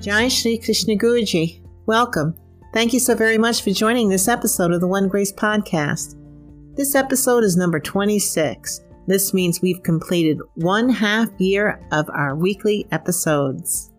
Jai Shri Krishna Guruji, welcome. Thank you so very much for joining this episode of the One Grace Podcast. This episode is number 26. This means we've completed one half year of our weekly episodes.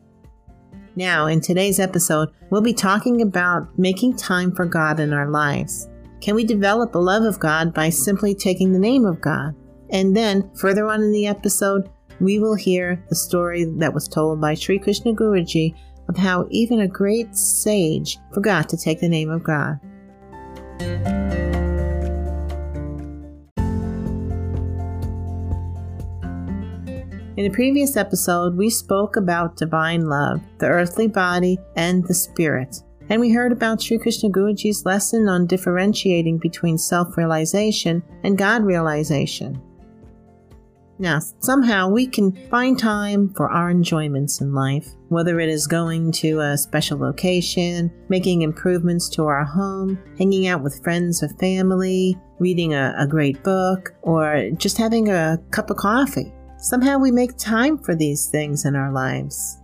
Now, in today's episode, we'll be talking about making time for God in our lives. Can we develop a love of God by simply taking the name of God? And then, further on in the episode, we will hear the story that was told by Sri Krishna Guruji of how even a great sage forgot to take the name of God. In a previous episode, we spoke about divine love, the earthly body, and the spirit. And we heard about Sri Krishna Guruji's lesson on differentiating between self realization and God realization. Now, somehow we can find time for our enjoyments in life, whether it is going to a special location, making improvements to our home, hanging out with friends or family, reading a, a great book, or just having a cup of coffee. Somehow we make time for these things in our lives.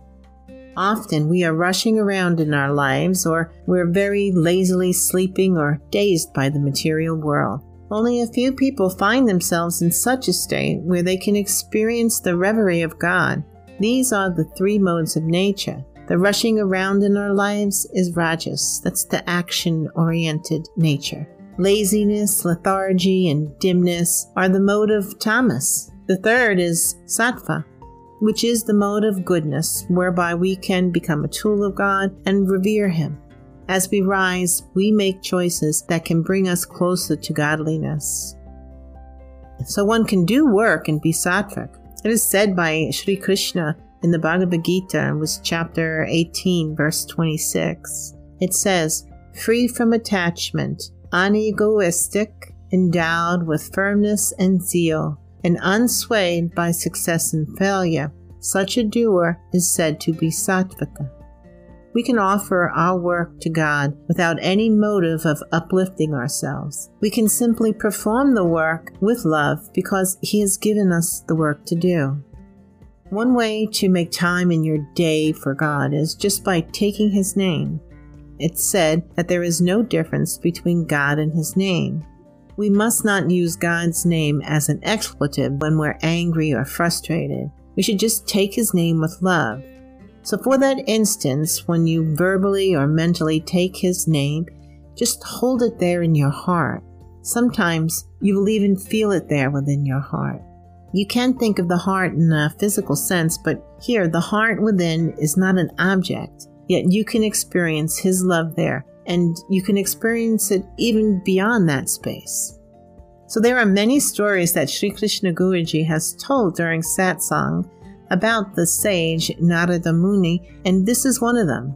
Often we are rushing around in our lives, or we're very lazily sleeping or dazed by the material world. Only a few people find themselves in such a state where they can experience the reverie of God. These are the three modes of nature. The rushing around in our lives is rajas, that's the action oriented nature. Laziness, lethargy, and dimness are the mode of tamas. The third is sattva, which is the mode of goodness, whereby we can become a tool of God and revere Him. As we rise, we make choices that can bring us closer to godliness. So one can do work and be sattvic. It is said by Sri Krishna in the Bhagavad Gita, it was chapter 18, verse 26. It says, free from attachment, unegoistic, endowed with firmness and zeal, and unswayed by success and failure, such a doer is said to be sattvika we can offer our work to God without any motive of uplifting ourselves. We can simply perform the work with love because He has given us the work to do. One way to make time in your day for God is just by taking His name. It's said that there is no difference between God and His name. We must not use God's name as an expletive when we're angry or frustrated. We should just take His name with love. So, for that instance, when you verbally or mentally take his name, just hold it there in your heart. Sometimes you will even feel it there within your heart. You can think of the heart in a physical sense, but here the heart within is not an object, yet you can experience his love there, and you can experience it even beyond that space. So there are many stories that Sri Krishna Guruji has told during satsang about the sage Narada Muni, and this is one of them.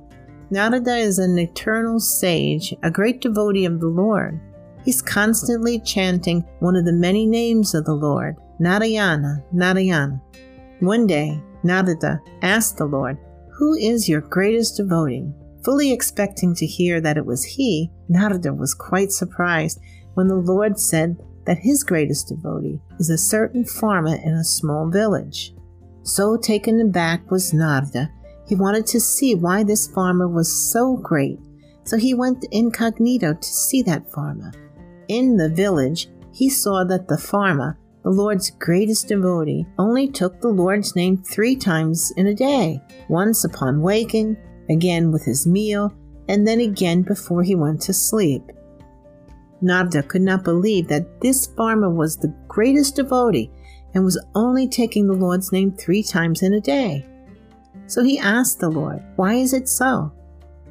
Narada is an eternal sage, a great devotee of the Lord. He's constantly chanting one of the many names of the Lord, Narayana, Narayana. One day, Narada asked the Lord, Who is your greatest devotee? Fully expecting to hear that it was he, Narada was quite surprised when the Lord said that his greatest devotee is a certain farmer in a small village. So taken aback was Narada. He wanted to see why this farmer was so great, so he went incognito to see that farmer. In the village, he saw that the farmer, the Lord's greatest devotee, only took the Lord's name three times in a day once upon waking, again with his meal, and then again before he went to sleep. Narada could not believe that this farmer was the greatest devotee and was only taking the Lord's name three times in a day. So he asked the Lord, Why is it so?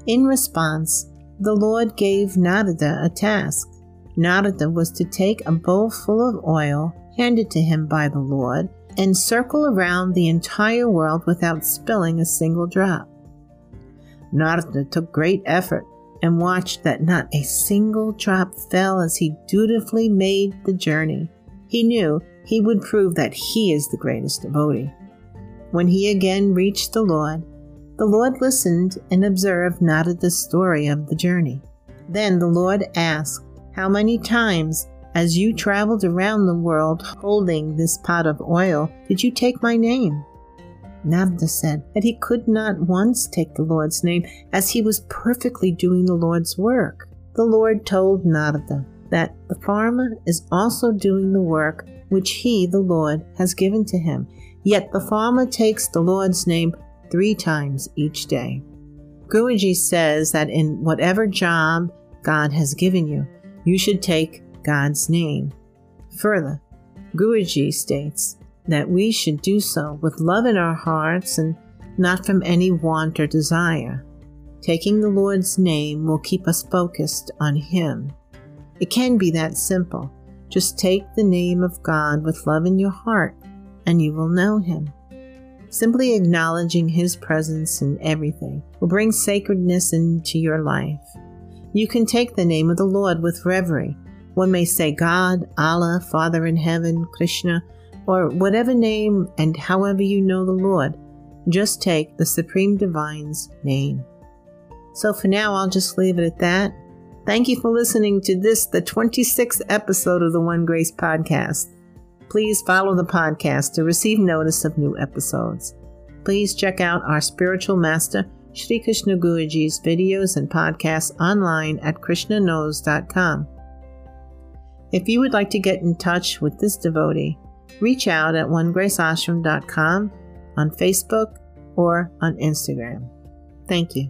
In response, the Lord gave Narada a task. Narada was to take a bowl full of oil handed to him by the Lord and circle around the entire world without spilling a single drop. Narada took great effort and watched that not a single drop fell as he dutifully made the journey. He knew he would prove that he is the greatest devotee. When he again reached the Lord, the Lord listened and observed Narada's story of the journey. Then the Lord asked, How many times, as you traveled around the world holding this pot of oil, did you take my name? Narada said that he could not once take the Lord's name as he was perfectly doing the Lord's work. The Lord told Narada that the farmer is also doing the work which he, the Lord, has given to him. Yet the farmer takes the Lord's name three times each day. Guruji says that in whatever job God has given you, you should take God's name. Further, Guruji states that we should do so with love in our hearts and not from any want or desire. Taking the Lord's name will keep us focused on Him. It can be that simple. Just take the name of God with love in your heart, and you will know Him. Simply acknowledging His presence in everything will bring sacredness into your life. You can take the name of the Lord with reverie. One may say God, Allah, Father in heaven, Krishna, or whatever name and however you know the Lord. Just take the Supreme Divine's name. So for now, I'll just leave it at that. Thank you for listening to this, the 26th episode of the One Grace podcast. Please follow the podcast to receive notice of new episodes. Please check out our spiritual master, Sri Krishna Guruji's videos and podcasts online at krishnaknows.com. If you would like to get in touch with this devotee, reach out at onegraceashram.com on Facebook or on Instagram. Thank you.